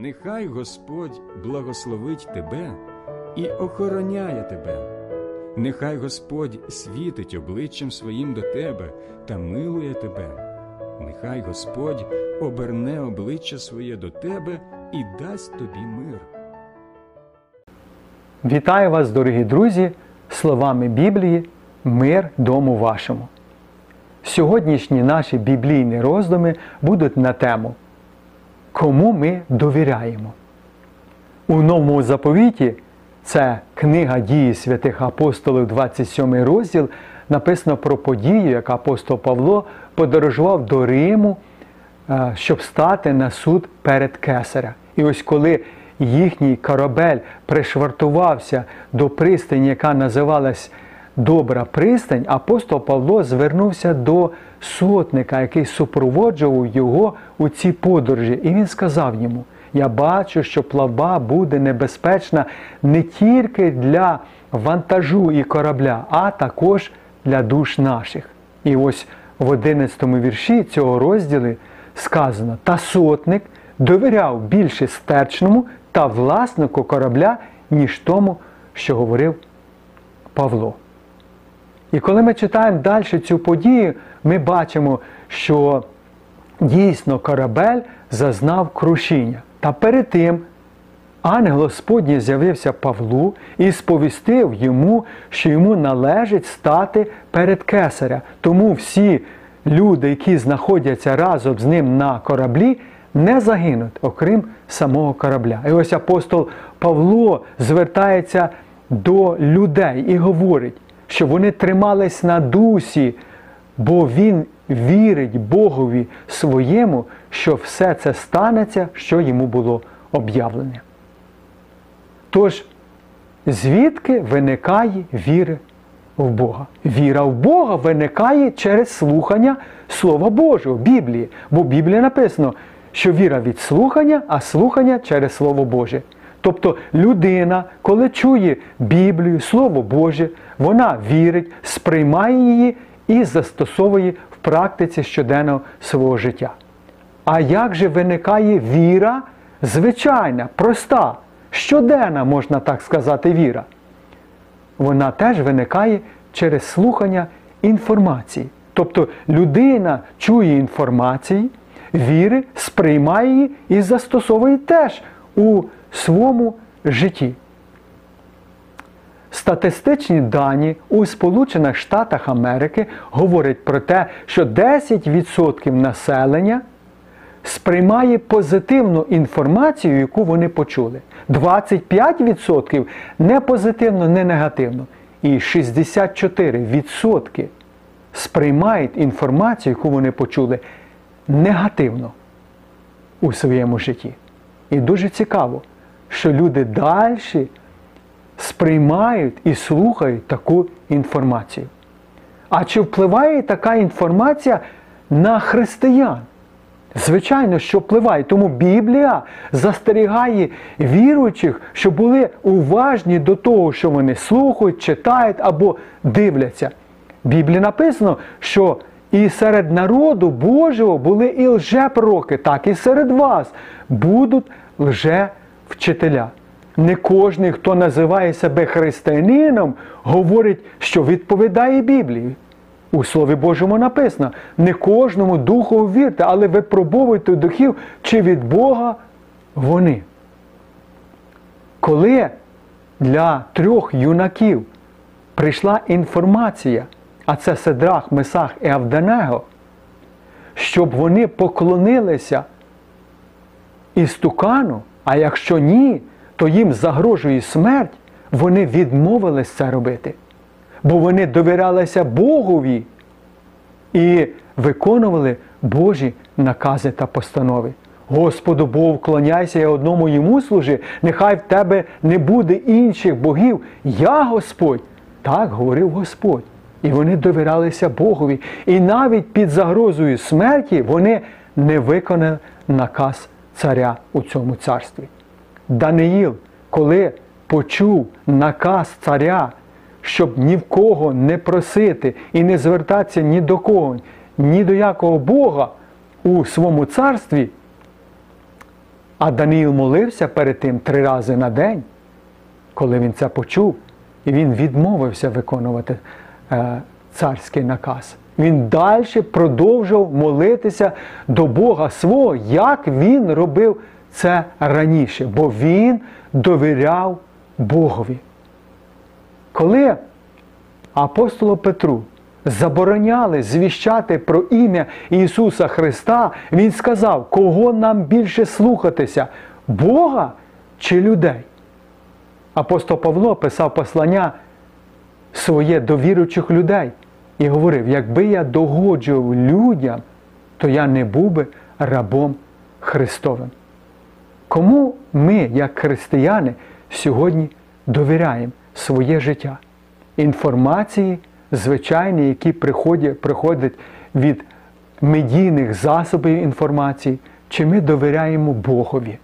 Нехай Господь благословить тебе і охороняє тебе. Нехай Господь світить обличчям своїм до тебе та милує тебе. Нехай Господь оберне обличчя своє до тебе і дасть тобі мир. Вітаю вас, дорогі друзі, словами Біблії Мир дому вашому. Сьогоднішні наші біблійні роздуми будуть на тему Кому ми довіряємо. У новому заповіті це книга дії святих апостолів, 27 розділ, написано про подію, як апостол Павло подорожував до Риму, е, щоб стати на суд перед Кесаря. І ось коли їхній корабель пришвартувався до пристані, яка називалась Добра пристань, апостол Павло звернувся до сотника, який супроводжував його у цій подорожі. І він сказав йому: Я бачу, що плава буде небезпечна не тільки для вантажу і корабля, а також для душ наших. І ось в 11 вірші цього розділу сказано: Та сотник довіряв більше стерчному та власнику корабля, ніж тому, що говорив Павло. І коли ми читаємо далі цю подію, ми бачимо, що дійсно корабель зазнав крушіння. Та перед тим ангел Господній з'явився Павлу і сповістив йому, що йому належить стати перед кесаря. Тому всі люди, які знаходяться разом з ним на кораблі, не загинуть, окрім самого корабля. І ось апостол Павло звертається до людей і говорить, що вони тримались на дусі, бо він вірить Богові своєму, що все це станеться, що йому було об'явлене. Тож, звідки виникає віра в Бога? Віра в Бога виникає через слухання Слова Божого, Біблії. Бо в Біблії написано, що віра від слухання, а слухання через Слово Боже. Тобто людина, коли чує Біблію, Слово Боже, вона вірить, сприймає її і застосовує в практиці щоденного свого життя. А як же виникає віра? Звичайна, проста, щоденна, можна так сказати, віра? Вона теж виникає через слухання інформації. Тобто людина чує інформацію, віри, сприймає її і застосовує теж у своєму житті. Статистичні дані у Сполучених Штатах Америки говорять про те, що 10% населення сприймає позитивну інформацію, яку вони почули. 25% не позитивно, не негативно. І 64% сприймають інформацію, яку вони почули, негативно у своєму житті. І дуже цікаво, що люди далі сприймають і слухають таку інформацію. А чи впливає така інформація на християн? Звичайно, що впливає. Тому Біблія застерігає віруючих, що були уважні до того, що вони слухають, читають або дивляться. В Біблії написано, що і серед народу Божого були і лжепророки, так і серед вас будуть лжевчителя. Не кожен, хто називає себе християнином, говорить, що відповідає Біблії. У Слові Божому написано: не кожному духу вірте, але випробовуйте духів, чи від Бога вони. Коли для трьох юнаків прийшла інформація, а це Седрах, Месах і Авденего, щоб вони поклонилися істукану, а якщо ні, то їм загрожує смерть, вони відмовились це робити. Бо вони довірялися Богові і виконували Божі накази та постанови. Господу Богу, вклоняйся, я одному йому служи, нехай в тебе не буде інших богів. Я Господь. Так говорив Господь. І вони довірялися Богові. І навіть під загрозою смерті вони не виконали наказ царя у цьому царстві. Даниїл, коли почув наказ царя, щоб ні в кого не просити і не звертатися ні до кого, ні до якого Бога у своєму царстві, А Даниїл молився перед тим три рази на день, коли він це почув, і він відмовився виконувати е, царський наказ. Він далі продовжував молитися до Бога свого, як він робив це раніше, бо він довіряв Богові. Коли апостолу Петру забороняли звіщати про ім'я Ісуса Христа, Він сказав, кого нам більше слухатися, Бога чи людей? Апостол Павло писав послання своє до віруючих людей і говорив: якби я догоджував людям, то я не був би рабом Христовим. Кому ми, як християни, сьогодні довіряємо своє життя? Інформації, звичайні, які приходять, від медійних засобів інформації, чи ми довіряємо Богові?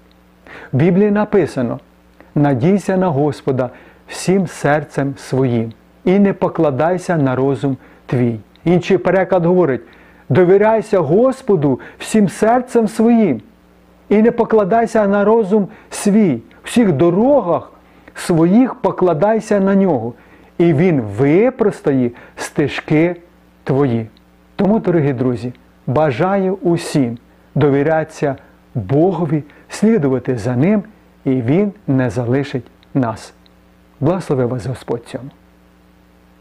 В Біблії написано: надійся на Господа всім серцем своїм і не покладайся на розум твій. Інший переклад говорить: довіряйся Господу всім серцем своїм і не покладайся на розум свій. Всіх дорогах своїх покладайся на нього, і Він випростає стежки твої. Тому, дорогі друзі, бажаю усім довірятися Богові, слідувати за Ним, і Він не залишить нас. Благослови вас Господь цьому.